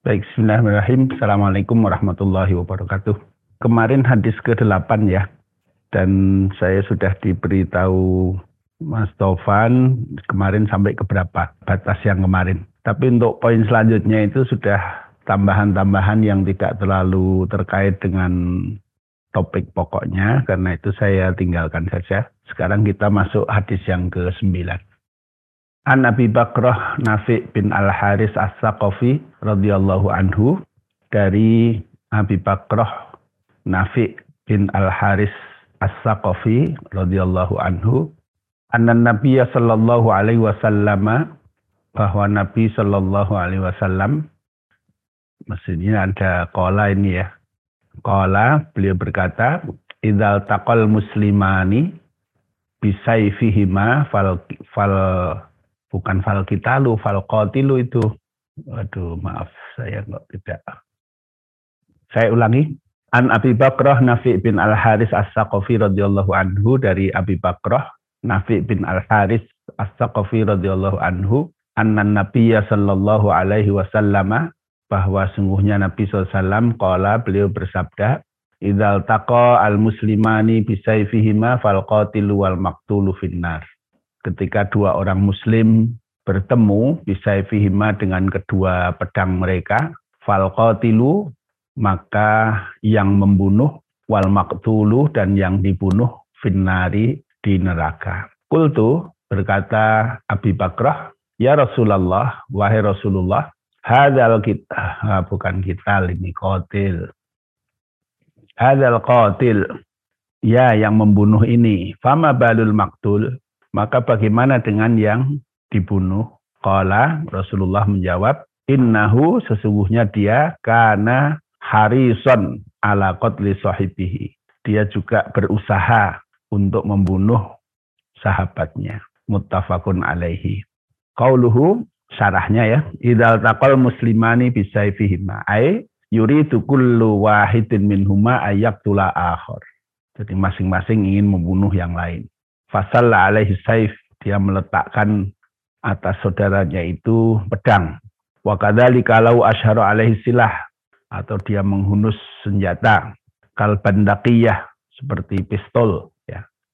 Baik, bismillahirrahmanirrahim. Assalamualaikum warahmatullahi wabarakatuh. Kemarin hadis ke-8 ya, dan saya sudah diberitahu Mas Tovan kemarin sampai ke berapa batas yang kemarin. Tapi untuk poin selanjutnya itu sudah tambahan-tambahan yang tidak terlalu terkait dengan topik pokoknya, karena itu saya tinggalkan saja. Sekarang kita masuk hadis yang ke-9. An Abi Bakrah Nafi bin Al-Haris As-Saqafi radhiyallahu anhu dari Abi Bakrah Nafi bin Al-Haris As-Saqafi radhiyallahu anhu anna Nabi sallallahu alaihi wasallam bahwa Nabi sallallahu alaihi wasallam maksudnya ada kola ini ya. Kola beliau berkata, "Idzal taqal muslimani bisaifihima fal fal bukan fal kitalu fal qatilu itu." Waduh, maaf saya enggak tidak. Saya ulangi. An Abi Bakrah Nafi bin Al Haris As-Saqafi radhiyallahu anhu dari Abi Bakrah Nafi bin Al-Haris As-Saqafi radhiyallahu anhu anna Nabiya sallallahu alaihi wasallam bahwa sungguhnya Nabi SAW qala beliau bersabda Idzal taqa al-muslimani bisayfihima fal wal maqtulu finnar. Ketika dua orang muslim bertemu bisayfihima dengan kedua pedang mereka, fal qatilu maka yang membunuh wal maqtulu dan yang dibunuh finnari di neraka. Kultu berkata Abi Bakrah, Ya Rasulullah, wahai Rasulullah, hadal kita, bukan kita ini kotil. Hadal kotil, ya yang membunuh ini. Fama balul maktul, maka bagaimana dengan yang dibunuh? Kala Rasulullah menjawab, Innahu sesungguhnya dia karena harison ala qatli sahibihi. Dia juga berusaha untuk membunuh sahabatnya. Muttafaqun alaihi. Qauluhu syarahnya ya, idal taqal muslimani bisayfihima ay yuridu kullu wahidin minhuma tula akhir. Jadi masing-masing ingin membunuh yang lain. Fasalla alaihi saif, dia meletakkan atas saudaranya itu pedang. Wa kalau asyara alaihi silah. Atau dia menghunus senjata. Kal bandaqiyah seperti pistol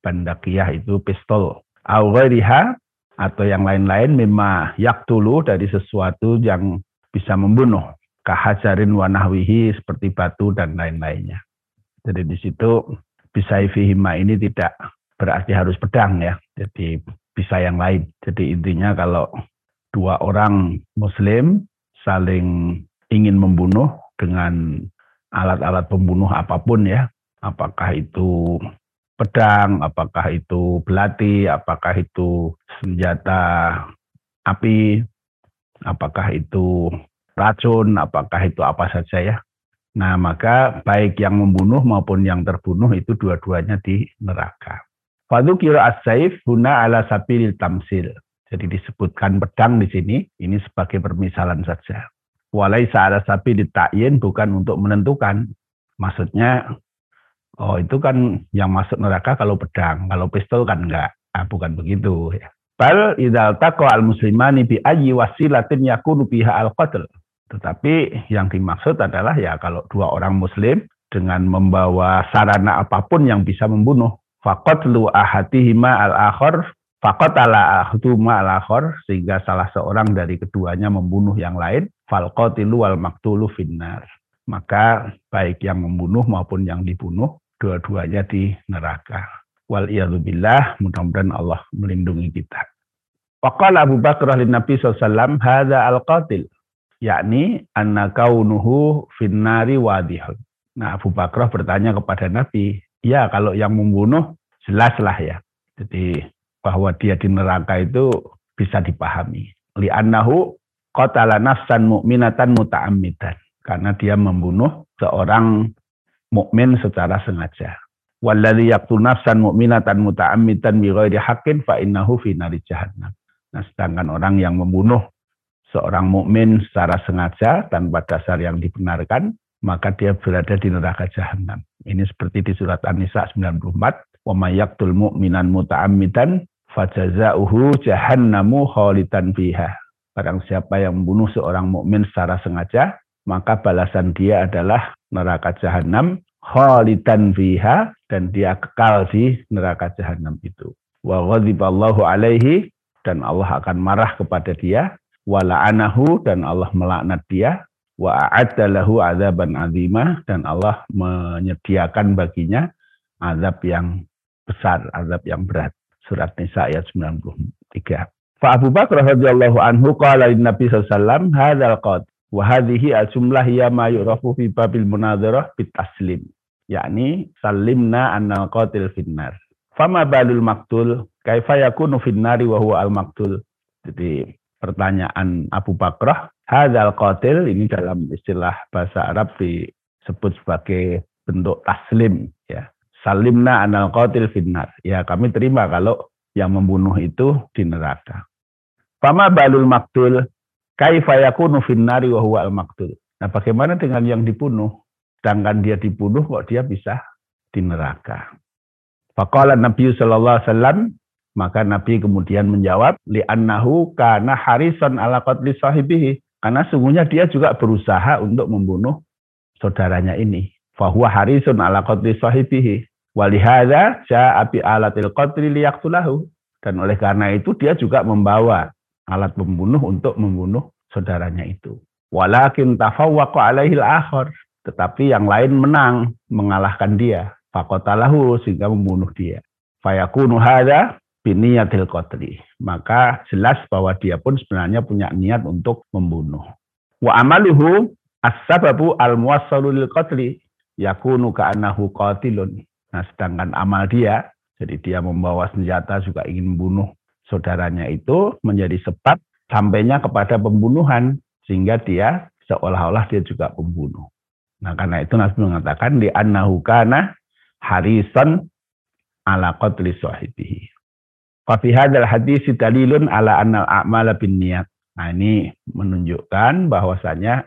bandakiyah itu pistol. Aughairiha atau yang lain-lain. Mimma yaktulu. Dari sesuatu yang bisa membunuh. Kahajarin wanahwihi seperti batu dan lain-lainnya. Jadi di situ bisa ini tidak berarti harus pedang ya. Jadi bisa yang lain. Jadi intinya kalau dua orang muslim saling ingin membunuh dengan alat-alat pembunuh apa pun ya. Apakah itu pedang, apakah itu belati, apakah itu senjata api, apakah itu racun, apakah itu apa saja ya. Nah, maka baik yang membunuh maupun yang terbunuh itu dua-duanya di neraka. Kira as-saif huna ala sabil tamsil. Jadi disebutkan pedang di sini, ini sebagai permisalan saja. Walai ala sabil ta'yin bukan untuk menentukan. Maksudnya Oh itu kan yang masuk neraka kalau pedang, kalau pistol kan enggak. Nah, bukan begitu ya. Bal idal taqwa al muslimani bi ayyi wasilatin yakunu biha al qatl. Tetapi yang dimaksud adalah ya kalau dua orang muslim dengan membawa sarana apa pun yang bisa membunuh. Faqatlu ahadihima al akhar faqatala ahduma al akhar sehingga salah seorang dari keduanya membunuh yang lain fal qatilu wal maktulu finnar. Maka baik yang membunuh maupun yang dibunuh dua-duanya di neraka. Wal billah, mudah-mudahan Allah melindungi kita. Waqala Abu Bakar lin Nabi SAW, hadza al-qatil. Yakni anna kaunuhu finnari wadihun. Nah Abu Bakar bertanya kepada Nabi, ya kalau yang membunuh jelaslah ya. Jadi bahwa dia di neraka itu bisa dipahami. Li'annahu qatala nafsan mu'minatan muta'ammidan. Karena dia membunuh seorang mukmin secara sengaja. Walladzi yaqtul nafsan mu'minatan muta'ammidan bi ghairi haqqin fa innahu fi nari jahannam. Nah, sedangkan orang yang membunuh seorang mukmin secara sengaja tanpa dasar yang dibenarkan, maka dia berada di neraka jahanam. Ini seperti di surat An-Nisa 94, "Wa may yaqtul mu'minan muta'ammidan fajaza'uhu jahannamu khalidan fiha." Barang siapa yang membunuh seorang mukmin secara sengaja, maka balasan dia adalah neraka jahanam khalidan fiha dan dia kekal di neraka jahanam itu. Wa ghadiballahu alaihi dan Allah akan marah kepada dia wa la'anahu dan Allah melaknat dia wa a'adda lahu adzaban azimah dan Allah menyediakan baginya azab yang besar, azab yang berat. Surat Nisa ayat 93. Fa Abu Bakar radhiyallahu anhu qala lin Nabi sallallahu hadzal qad wa hadhihi al jumlah hiya ma yu'rafu fi babil munadzarah bit taslim yakni salimna annal qatil finnar. Fama balul maktul kaifa yakunu finnari wa huwa al maktul. Jadi pertanyaan Abu Bakrah, hadzal qatil ini dalam istilah bahasa Arab disebut sebagai bentuk taslim ya. Salimna anal qatil finnar. Ya, kami terima kalau yang membunuh itu di neraka. Fama balul maktul kaifa yakunu finnari wa huwa al maktul. Nah, bagaimana dengan yang dibunuh? Sedangkan dia dibunuh kok dia bisa di neraka. Faqala Nabi sallallahu alaihi wasallam maka Nabi kemudian menjawab, li'annahu kana harisan ala qatli sahibihi. Karena sungguhnya dia juga berusaha untuk membunuh saudaranya ini. Fahuwa harisun ala qatli sahibihi. Walihada ja'a bi alatil qatli liyaqtulahu. Dan oleh karena itu dia juga membawa alat pembunuh untuk membunuh saudaranya itu. Walakin tafawwaqa alaihil akhar. Tetapi yang lain menang, mengalahkan dia. Fakotalahu sehingga membunuh dia. Fayakunu hadha biniyatil qatli. Maka jelas bahwa dia pun sebenarnya punya niat untuk membunuh. Wa amaluhu as-sababu al-muwassalu lil qatli yakunu ka'annahu qatilun. Nah, sedangkan amal dia, jadi dia membawa senjata juga ingin membunuh saudaranya itu menjadi sebab sampainya kepada pembunuhan sehingga dia seolah-olah dia juga pembunuh. Nah, karena itu Nabi mengatakan di annahu kana harisan ala qatli sahibihi. Fafi hadal hadis dalilun ala annal a'mala bin niat. Nah ini menunjukkan bahwasanya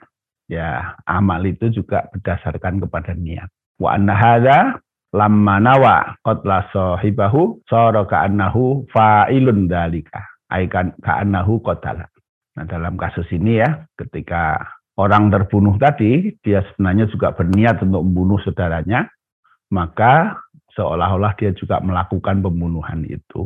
ya amal itu juga berdasarkan kepada niat. Wa anna hadza lamma nawa qatla sahibahu sara ka'annahu fa'ilun dalika. Aikan ka'annahu qatala. Nah dalam kasus ini ya ketika orang terbunuh tadi dia sebenarnya juga berniat untuk membunuh saudaranya maka seolah-olah dia juga melakukan pembunuhan itu.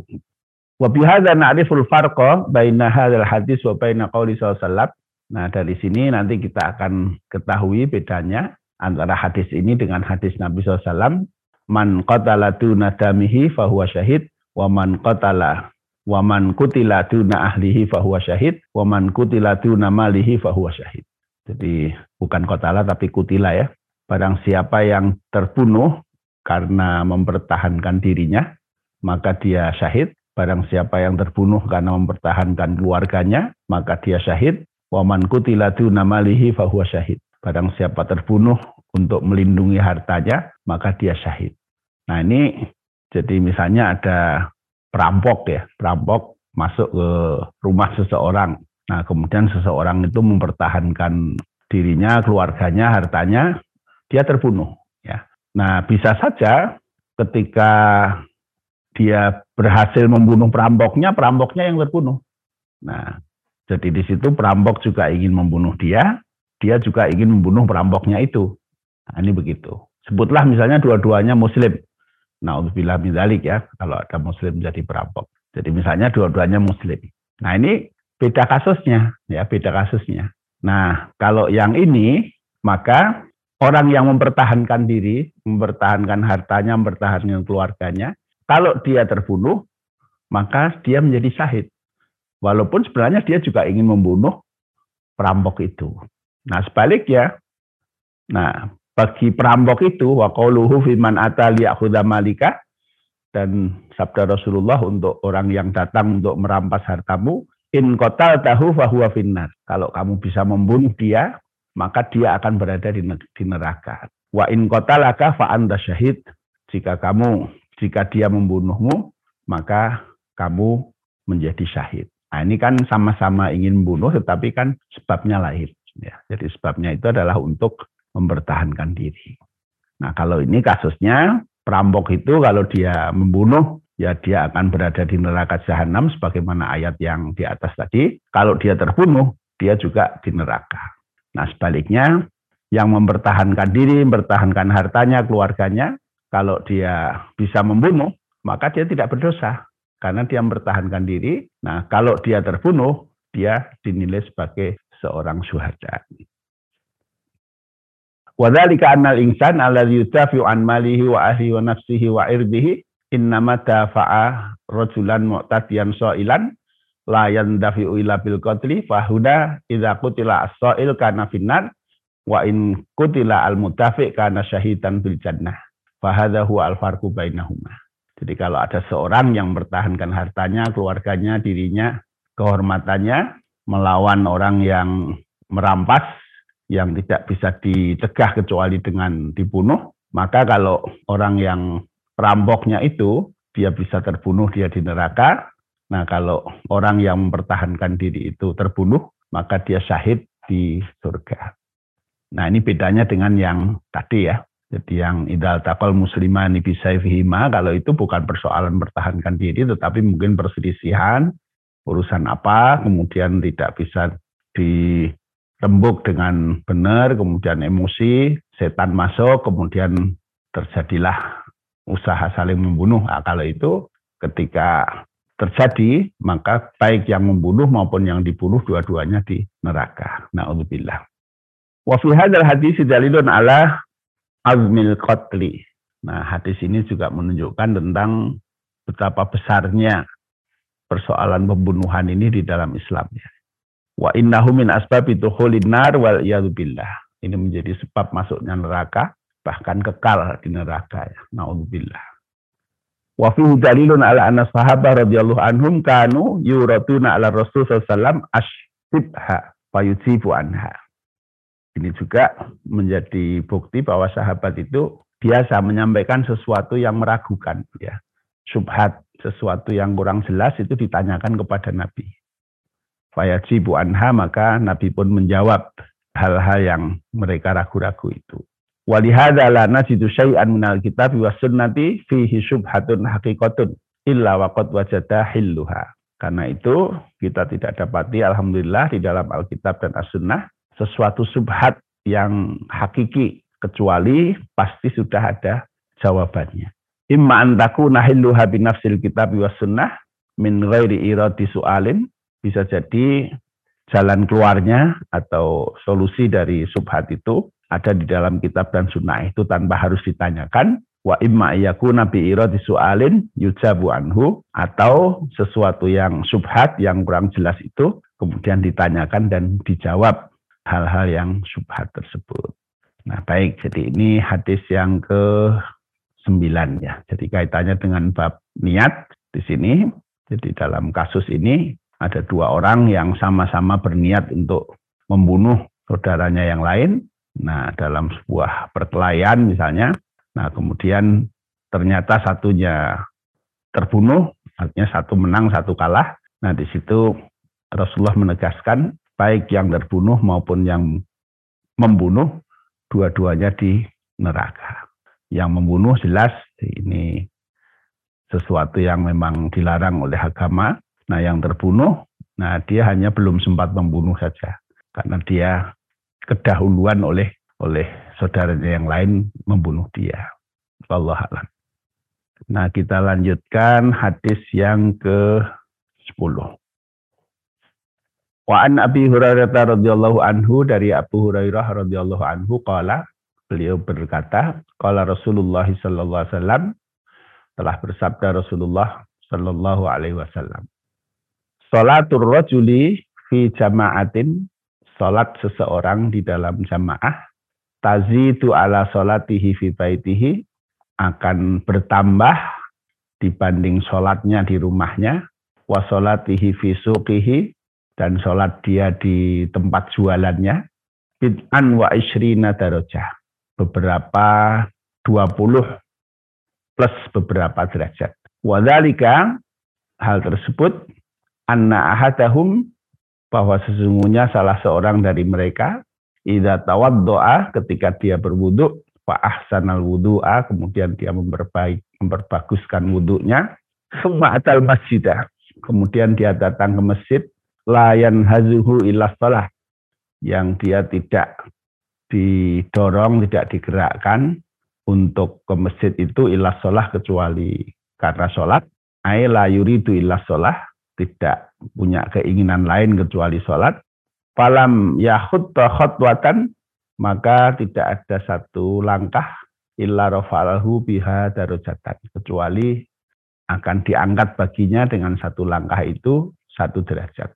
Wa bihadza na'riful farqa baina hadzal hadis wa baina qouli sallallahu Nah, dari sini nanti kita akan ketahui bedanya antara hadis ini dengan hadis Nabi SAW. Man qatala duna damihi fahuwa syahid, wa man qatala wa man kutila duna ahlihi fahuwa syahid, wa man kutila duna malihi fahuwa syahid. Jadi bukan qatala tapi kutila ya. Barang siapa yang terbunuh karena mempertahankan dirinya, maka dia syahid. Barang siapa yang terbunuh karena mempertahankan keluarganya, maka dia syahid. Waman kutila namalihi fahuwa syahid. Barang siapa terbunuh untuk melindungi hartanya, maka dia syahid. Nah ini jadi misalnya ada perampok ya, perampok masuk ke rumah seseorang. Nah kemudian seseorang itu mempertahankan dirinya, keluarganya, hartanya, dia terbunuh. Ya. Nah bisa saja ketika dia berhasil membunuh perampoknya, perampoknya yang terbunuh. Nah, jadi di situ perampok juga ingin membunuh dia, dia juga ingin membunuh perampoknya itu. Nah, ini begitu. Sebutlah misalnya dua-duanya muslim. Nah, untuk bilang minzalik ya, kalau ada muslim jadi perampok. Jadi misalnya dua-duanya muslim. Nah, ini beda kasusnya, ya, beda kasusnya. Nah, kalau yang ini, maka orang yang mempertahankan diri, mempertahankan hartanya, mempertahankan keluarganya, kalau dia terbunuh, maka dia menjadi syahid. Walaupun sebenarnya dia juga ingin membunuh perampok itu. Nah, sebaliknya, nah, bagi perampok itu, wa qauluhu fiman atali malika, dan sabda Rasulullah untuk orang yang datang untuk merampas hartamu, in kotal tahu fahuwa finnar. Kalau kamu bisa membunuh dia, maka dia akan berada di neraka. Wa in kotalaka fa anta syahid. Jika kamu jika dia membunuhmu, maka kamu menjadi syahid. Nah ini kan sama-sama ingin membunuh, tetapi kan sebabnya lain. Ya, jadi sebabnya itu adalah untuk mempertahankan diri. Nah kalau ini kasusnya perampok itu kalau dia membunuh ya dia akan berada di neraka jahanam sebagaimana ayat yang di atas tadi. Kalau dia terbunuh, dia juga di neraka. Nah sebaliknya yang mempertahankan diri, mempertahankan hartanya, keluarganya, kalau dia bisa membunuh, maka dia tidak berdosa karena dia mempertahankan diri. Nah, kalau dia terbunuh, dia dinilai sebagai seorang syuhada. Wadhalika annal insan alladhi yutafi'u an malihi wa ahli wa nafsihi wa irdihi innama dafa'a rajulan mu'tadiyan so'ilan la yandafi'u ila bil qatli fahuda idza qutila as-sa'il kana finnar wa in qutila al-mutafi' kana syahidan bil jannah. Fahadha huwa al-farqu bainahuma. Jadi kalau ada seorang yang mempertahankan hartanya, keluarganya, dirinya, kehormatannya melawan orang yang merampas yang tidak bisa dicegah kecuali dengan dibunuh, maka kalau orang yang perampoknya itu dia bisa terbunuh dia di neraka. Nah, kalau orang yang mempertahankan diri itu terbunuh, maka dia syahid di surga. Nah, ini bedanya dengan yang tadi ya. Jadi yang idal takal muslimani bisaifihima, kalau itu bukan persoalan mempertahankan diri, tetapi mungkin perselisihan, urusan apa, kemudian tidak bisa di rembuk dengan benar, kemudian emosi, setan masuk, kemudian terjadilah usaha saling membunuh. Nah, kalau itu ketika terjadi, maka baik yang membunuh maupun yang dibunuh dua-duanya di neraka. Na'udzubillah. Wa fi hadzal hadis dalilun ala azmil qatli. Nah, hadis ini juga menunjukkan tentang betapa besarnya persoalan pembunuhan ini di dalam Islam. Ya. Wa innahu min asbabi dukhulin nar wal billah. Ini menjadi sebab masuknya neraka, bahkan kekal di neraka ya. Nauzubillah. Wa fihi dalilun ala anna sahabat radhiyallahu anhum kanu yuratuna ala Rasul sallallahu ashibha fayujibu anha. Ini juga menjadi bukti bahwa sahabat itu biasa menyampaikan sesuatu yang meragukan ya. Subhat, sesuatu yang kurang jelas itu ditanyakan kepada Nabi. Fayajibu anha maka Nabi pun menjawab hal-hal yang mereka ragu-ragu itu. Walihada la najidu syai'an minal kitab wa sunnati fihi syubhatun haqiqatun illa waqad wajada hilluha. Karena itu kita tidak dapati alhamdulillah di dalam Alkitab dan As-Sunnah sesuatu subhat yang hakiki kecuali pasti sudah ada jawabannya. Imma antaku nahilluha binafsil kitab wa sunnah min ghairi iradi su'alin bisa jadi jalan keluarnya atau solusi dari subhat itu ada di dalam kitab dan sunnah itu tanpa harus ditanyakan wa imma yakuna bi iradi su'alin yujabu anhu atau sesuatu yang subhat yang kurang jelas itu kemudian ditanyakan dan dijawab hal-hal yang subhat tersebut. Nah, baik. Jadi ini hadis yang ke sembilan ya. Jadi kaitannya dengan bab niat di sini. Jadi dalam kasus ini ada dua orang yang sama-sama berniat untuk membunuh saudaranya yang lain. Nah, dalam sebuah perkelahian misalnya, nah kemudian ternyata satunya terbunuh, artinya satu menang, satu kalah. Nah, di situ Rasulullah menegaskan baik yang terbunuh maupun yang membunuh dua-duanya di neraka. Yang membunuh jelas ini sesuatu yang memang dilarang oleh agama, Nah, yang terbunuh, nah dia hanya belum sempat membunuh saja karena dia kedahuluan oleh oleh saudaranya yang lain membunuh dia. Allah alam. Nah, kita lanjutkan hadis yang ke-10. Wa an Abi Hurairah radhiyallahu anhu dari Abu Hurairah radhiyallahu anhu qala beliau berkata qala Rasulullah sallallahu alaihi wasallam telah bersabda Rasulullah sallallahu alaihi wasallam Salatul rajuli fi jama'atin, salat seseorang di dalam jamaah, tazidu ala salatihi fi baitihi, akan bertambah dibanding sholatnya di rumahnya, wa salatihi fi suqihi, dan sholat dia di tempat jualannya, bid'an wa isrina darajah. Beberapa 20 plus beberapa derajat. Wadhalika, hal tersebut anna ahadahum bahwa sesungguhnya salah seorang dari mereka idza tawaddoa ketika dia berwudu fa ahsanal wudu'a kemudian dia memperbaik memperbaguskan wudunya summa atal masjidah kemudian dia datang ke masjid layan hazuhu ila salah yang dia tidak didorong, tidak digerakkan untuk ke masjid itu ilah kecuali karena sholat. Aila yuridu ilah tidak punya keinginan lain kecuali sholat. Falam yahud khotwatan, maka tidak ada satu langkah illa rafa'alahu biha darajatan kecuali akan diangkat baginya dengan satu langkah itu satu derajat.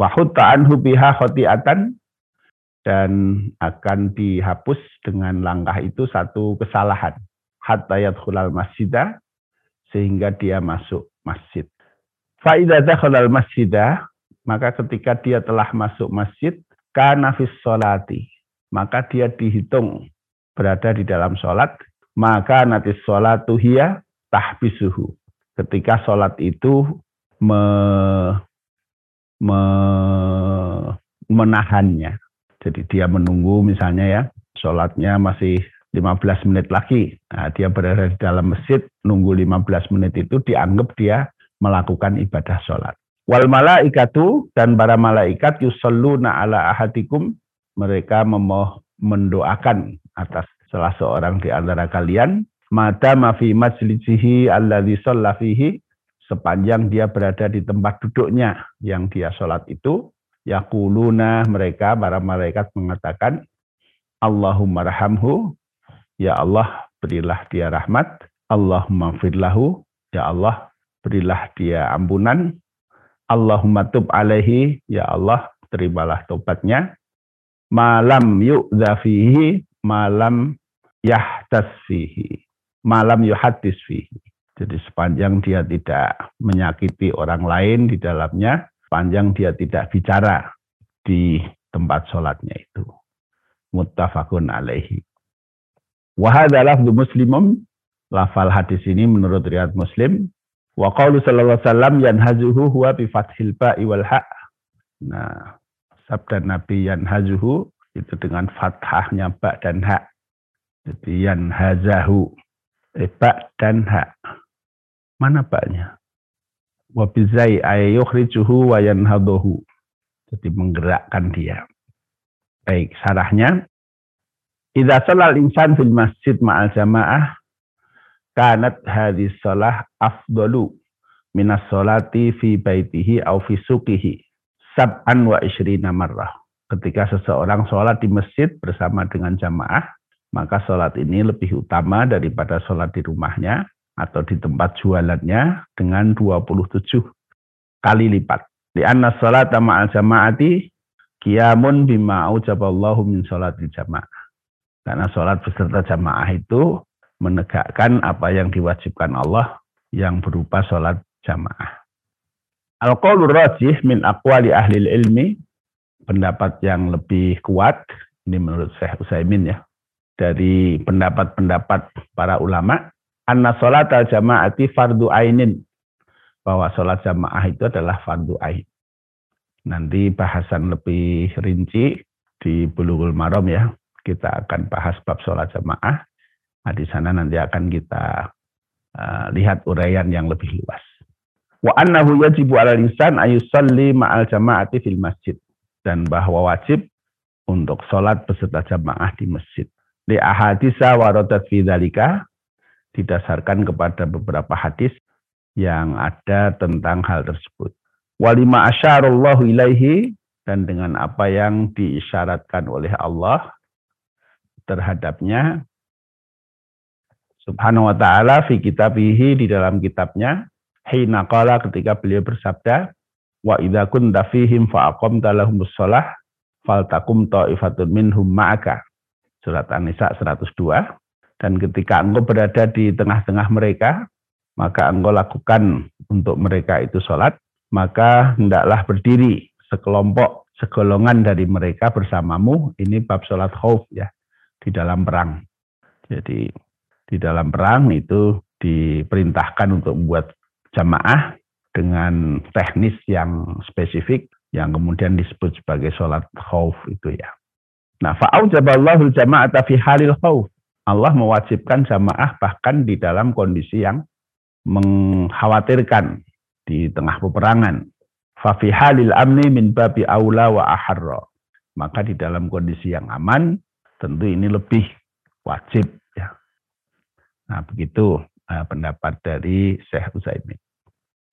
Wa anhu biha khotiatan dan akan dihapus dengan langkah itu satu kesalahan. Hatta yadkhulal masjidah sehingga dia masuk masjid. Fa'idha dakhalal masjidah maka ketika dia telah masuk masjid kana fis maka dia dihitung berada di dalam sholat maka nanti sholatu hiya tahbisuhu ketika sholat itu me, me, menahannya jadi dia menunggu misalnya ya, sholatnya masih 15 menit lagi. Nah, dia berada di dalam masjid, nunggu 15 menit itu dianggap dia melakukan ibadah sholat. Wal malaikatu dan para malaikat yusalluna ala ahadikum. Mereka memoh, mendoakan atas salah seorang di antara kalian. Mada mafi majlisihi alladhi fihi. Sepanjang dia berada di tempat duduknya yang dia sholat itu Yakuluna mereka para malaikat mengatakan Allahumma rahamhu ya Allah berilah dia rahmat Allahumma firlahu ya Allah berilah dia ampunan Allahumma tub alaihi ya Allah terimalah tobatnya malam yu'dha fihi malam yahtas fihi malam yuhadis fihi jadi sepanjang dia tidak menyakiti orang lain di dalamnya panjang dia tidak bicara di tempat sholatnya itu. Muttafaqun alaihi. Wahadalah muslimum. Lafal hadis ini menurut riwayat muslim. Wa qawlu sallallahu alaihi wasallam yanhazuhu huwa bi fathil ba'i wal ha. Nah, sabda Nabi yanhazuhu itu dengan fathahnya ba dan ha. Jadi yanhazahu. Eh, ba dan ha. Mana baknya? wa bizai ayyukhrijuhu wa yanhaduhu. Jadi menggerakkan dia. Baik, sarahnya Idza shalal insan fil masjid ma'al jamaah kanat hadis shalah afdalu minas sholati fi baitihi au fi suqihi sab'an wa ishrina marrah. Ketika seseorang sholat di masjid bersama dengan jamaah, maka sholat ini lebih utama daripada sholat di rumahnya atau di tempat jualannya dengan 27 kali lipat. Di anna salat ma'al jama'ati kiamun bima aujaballahu min salati jamaah. Karena sholat beserta jamaah itu menegakkan apa yang diwajibkan Allah yang berupa sholat jamaah. Al-qawlu rajih min aqwali ahli ilmi, pendapat yang lebih kuat, ini menurut Syekh Usaimin ya, dari pendapat-pendapat para ulama, anna sholat jamaati fardu ainin. Bahwa sholat jamaah itu adalah fardu ain. Nanti bahasan lebih rinci di Bulughul Maram ya. Kita akan bahas bab sholat jamaah. Nah, di sana nanti akan kita uh, lihat uraian yang lebih luas. Wa annahu yajibu 'ala insan ayusalli ma'al jama'ati fil masjid dan bahwa wajib untuk sholat beserta jamaah di masjid. Li ahadisa waradat fi dzalika didasarkan kepada beberapa hadis yang ada tentang hal tersebut. Walima asyarallahu ilaihi dan dengan apa yang diisyaratkan oleh Allah terhadapnya Subhanahu wa taala fi kitabihi di dalam kitabnya hina qala ketika beliau bersabda wa idza kunta fihim fa aqamta lahumus shalah faltakum ta'ifatun minhum ma'aka surat An-Nisa 102 dan ketika engkau berada di tengah-tengah mereka, maka engkau lakukan untuk mereka itu sholat, maka hendaklah berdiri sekelompok, segolongan dari mereka bersamamu. Ini bab sholat khauf ya, di dalam perang. Jadi di dalam perang itu diperintahkan untuk membuat jamaah dengan teknis yang spesifik yang kemudian disebut sebagai sholat khauf itu ya. Nah, fa'aujaballahu jama'ata fi halil khauf. Allah mewajibkan jamaah bahkan di dalam kondisi yang mengkhawatirkan di tengah peperangan. Fafi halil amni min babi aula wa aharra. maka di dalam kondisi yang aman tentu ini lebih wajib. Nah, begitu uh, pendapat dari Syekh Utsaimin.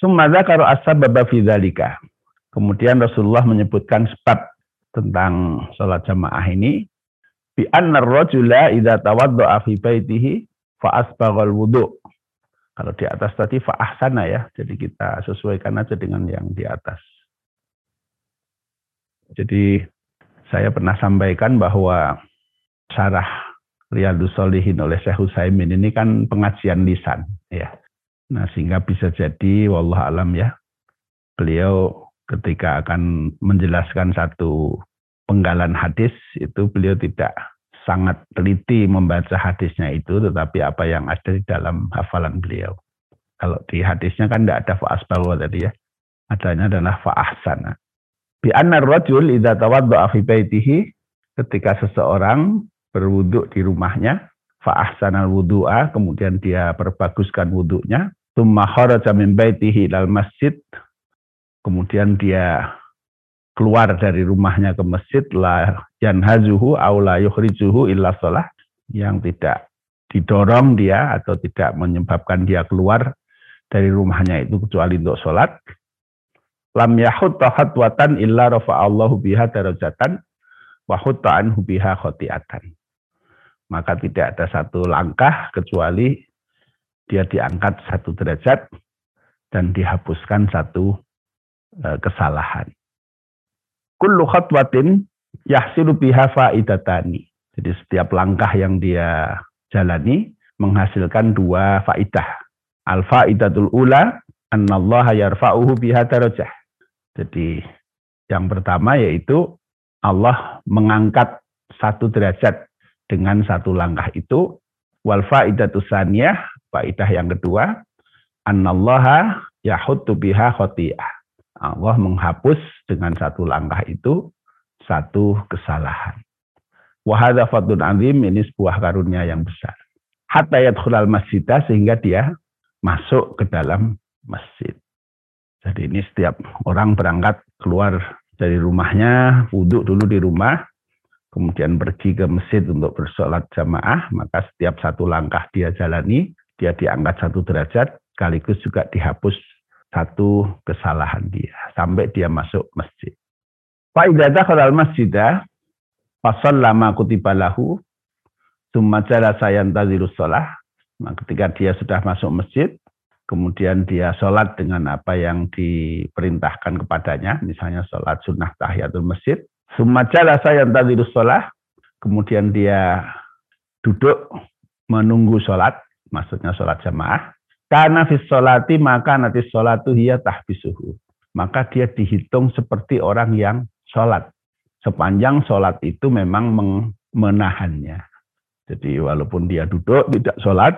Sumada karo asab fi dzalika. Kemudian Rasulullah menyebutkan sebab tentang sholat jamaah ini bi anna rajula idza tawaddaa fi baitihi fa asbaghal wudu. Kalau di atas tadi fa ahsana ya. Jadi kita sesuaikan aja dengan yang di atas. Jadi saya pernah sampaikan bahwa syarah Riyadus Solihin oleh Syekh Husaimin ini kan pengajian lisan ya. Nah, sehingga bisa jadi wallah alam ya. Beliau ketika akan menjelaskan satu penggalan hadis itu beliau tidak sangat teliti membaca hadisnya itu tetapi apa yang ada di dalam hafalan beliau. Kalau di hadisnya kan tidak ada fa'asbawa tadi ya. Adanya adalah fa'ahsana. Bi anna rajul idza tawadda'a fi baitihi ketika seseorang berwuduk di rumahnya fa'ahsanal wudu'a kemudian dia perbaguskan wuduknya Tumma kharaja min baitihi masjid. Kemudian dia keluar dari rumahnya ke masjid la yanhazuhu aw la yukhrijuhu illa shalah yang tidak didorong dia atau tidak menyebabkan dia keluar dari rumahnya itu kecuali untuk sholat. Lam yahutta khatwatan illa rafa'allahu biha darajatan wa hutta anhu biha khotiatan. Maka tidak ada satu langkah kecuali dia diangkat satu derajat dan dihapuskan satu e, kesalahan. Kullu khatwatin yahsilu biha faidatani. Jadi setiap langkah yang dia jalani menghasilkan dua faidah. Al faidatul ula annallaha yarfa'uhu biha darajah. Jadi yang pertama yaitu Allah mengangkat satu derajat dengan satu langkah itu wal faidatus saniyah Faidah yang kedua, annallaha yahuttu biha khoti'ah. Allah menghapus dengan satu langkah itu satu kesalahan. Wahada fadun azim ini sebuah karunia yang besar. Hatta yadkhulal masjidah sehingga dia masuk ke dalam masjid. Jadi ini setiap orang berangkat keluar dari rumahnya, wudhu dulu di rumah, kemudian pergi ke masjid untuk bersolat jamaah, maka setiap satu langkah dia jalani, dia diangkat satu derajat, sekaligus juga dihapus satu kesalahan dia sampai dia masuk masjid. Fa idza dakhala al-masjidah fa sallama kutiba lahu tsumma jalasa yantazirus shalah. Nah, ketika dia sudah masuk masjid, kemudian dia sholat dengan apa yang diperintahkan kepadanya, misalnya sholat sunnah tahiyatul masjid. Summa jalasa yantazirus shalah, kemudian dia duduk menunggu sholat maksudnya sholat jamaah, karena fis sholati maka nanti sholatu hiya tahbisuhu. Maka dia dihitung seperti orang yang sholat. Sepanjang sholat itu memang menahannya. Jadi walaupun dia duduk tidak sholat,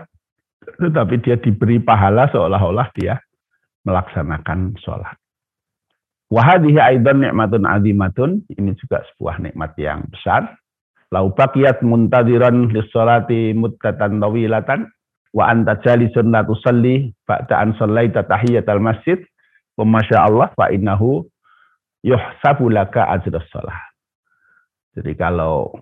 tetapi dia diberi pahala seolah-olah dia melaksanakan sholat. Wahadihi aidan nikmatun azimatun. Ini juga sebuah nikmat yang besar. Lau baqiyat muntadiran lis sholati muddatan tawilatan wa anta jalisun la tusalli ba'da an sallaita tahiyatal masjid wa masyaallah fa innahu yuhsabu laka ajrus shalah. Jadi kalau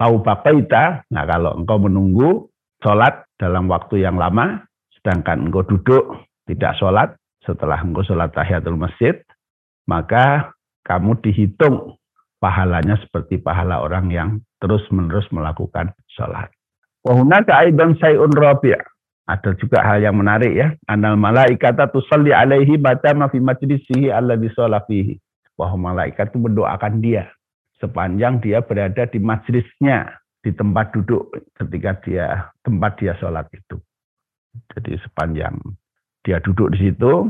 tahu baqaita, nah kalau engkau menunggu sholat dalam waktu yang lama, sedangkan engkau duduk tidak sholat setelah engkau sholat tahiyatul masjid, maka kamu dihitung pahalanya seperti pahala orang yang terus-menerus melakukan sholat. Wahunaka aidan sayun rabi' ada juga hal yang menarik ya. Anal malaikata tusalli alaihi ma fi majlisihi alladhi fihi. Bahwa malaikat itu mendoakan dia sepanjang dia berada di majlisnya, di tempat duduk ketika dia tempat dia sholat itu. Jadi sepanjang dia duduk di situ,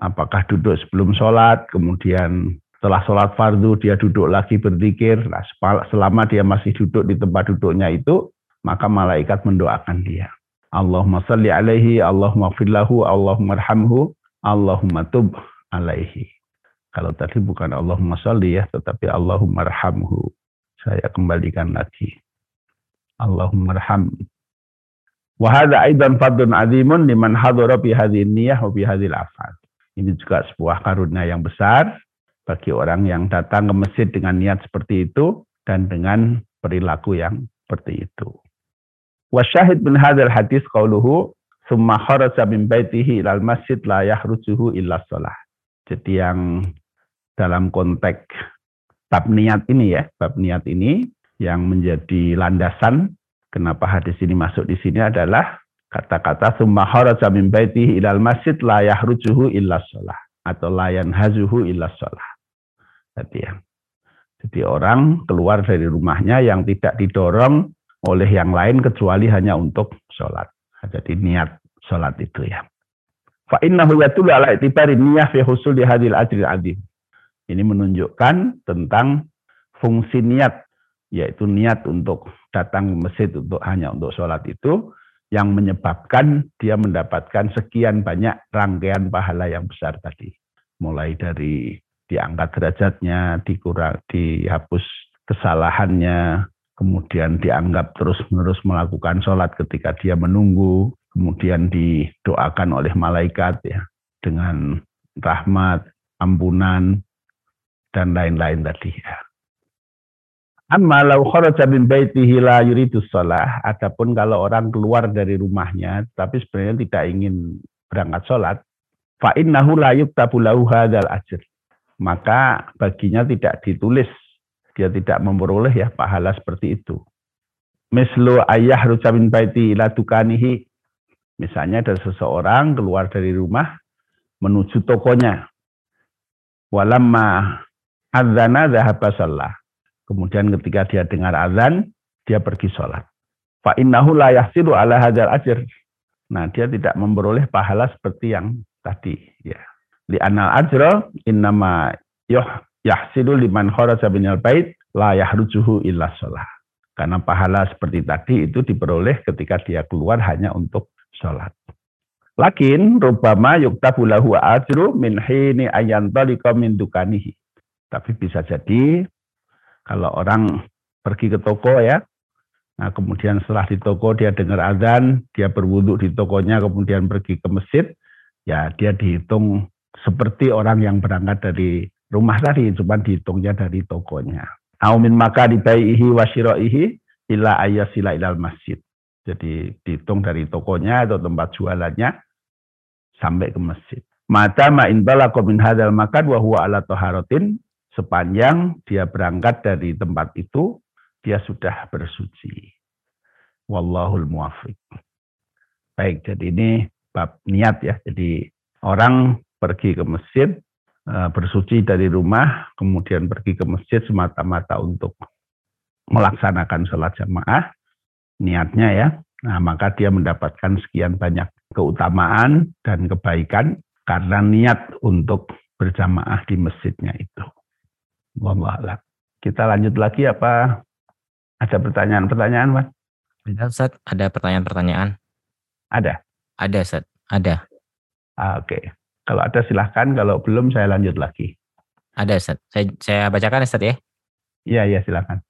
apakah duduk sebelum sholat, kemudian setelah sholat fardu dia duduk lagi berzikir, nah, selama dia masih duduk di tempat duduknya itu, maka malaikat mendoakan dia. Allahumma salli alaihi, Allahumma fillahu, Allahumma arhamhu, Allahumma tub alaihi. Kalau tadi bukan Allahumma salli ya, tetapi Allahumma arhamhu. Saya kembalikan lagi. Allahumma arham. Wahada aidan fadun azimun liman hadura bi hadhihi niyah wa bi hadhil afal. Ini juga sebuah karunia yang besar bagi orang yang datang ke masjid dengan niat seperti itu dan dengan perilaku yang seperti itu. Wasyahid bin hadal hadis qauluhu summa kharaja min baitihi ilal masjid la yahrujuhu illa shalah. Jadi yang dalam konteks bab niat ini ya, bab niat ini yang menjadi landasan kenapa hadis ini masuk di sini adalah kata-kata summa kharaja min baitihi ilal masjid la yahrujuhu illa shalah atau la yanhazuhu illa shalah. Jadi ya. Jadi orang keluar dari rumahnya yang tidak didorong oleh yang lain kecuali hanya untuk sholat. Jadi niat sholat itu ya. Fa innahu yatulu ala itibari niyah fi husul di hadil ajri adim. Ini menunjukkan tentang fungsi niat, yaitu niat untuk datang ke masjid untuk hanya untuk sholat itu, yang menyebabkan dia mendapatkan sekian banyak rangkaian pahala yang besar tadi. Mulai dari diangkat derajatnya, dikurang, dihapus kesalahannya, kemudian dianggap terus-menerus melakukan sholat ketika dia menunggu, kemudian didoakan oleh malaikat ya dengan rahmat, ampunan, dan lain-lain tadi ya. Amma lau kharaja min baitihi la yuridu shalah. Adapun kalau orang keluar dari rumahnya tapi sebenarnya tidak ingin berangkat sholat, fa innahu la yuktabu lahu hadzal ajr. Maka baginya tidak ditulis dia tidak memperoleh ya pahala seperti itu. Mislu ayah rucamin baiti ila tukanihi. Misalnya ada seseorang keluar dari rumah menuju tokonya. Walamma adzana dhahaba kemudian ketika dia dengar azan dia pergi sholat fa innahu la yahsilu ala hadzal ajr nah dia tidak memperoleh pahala seperti yang tadi ya Li anal ajra innama yoh yahsilu liman kharaja minal bait la yahrujuhu illa sholah. Karena pahala seperti tadi itu diperoleh ketika dia keluar hanya untuk sholat. Lakin rubama yuktabu lahu ajru min hini ayantalika min dukanihi. Tapi bisa jadi kalau orang pergi ke toko ya, nah kemudian setelah di toko dia dengar azan, dia berwudhu di tokonya, kemudian pergi ke masjid, ya dia dihitung seperti orang yang berangkat dari rumah tadi, cuma dihitungnya dari tokonya. Aumin maka dibaihi wasyiroihi ila ayasila ilal masjid. Jadi dihitung dari tokonya atau tempat jualannya sampai ke masjid. Mata ma'in balako min hadal makan wa huwa ala toharotin sepanjang dia berangkat dari tempat itu dia sudah bersuci. Wallahul muwafiq. Baik, jadi ini bab niat ya. Jadi orang pergi ke masjid, eh, bersuci dari rumah, kemudian pergi ke masjid semata-mata untuk melaksanakan sholat jamaah, niatnya ya, nah maka dia mendapatkan sekian banyak keutamaan dan kebaikan karena niat untuk berjamaah di masjidnya itu. Wallah Kita lanjut lagi apa? Ada pertanyaan-pertanyaan, Mas? Ada, Ustaz. Ada pertanyaan-pertanyaan? Ada? Ada, Ustaz. Ada. Ah, oke. Okay. Kalau ada silahkan, kalau belum saya lanjut lagi. Ada Ustaz. Saya, saya bacakan Ustaz ya. Iya, iya silakan.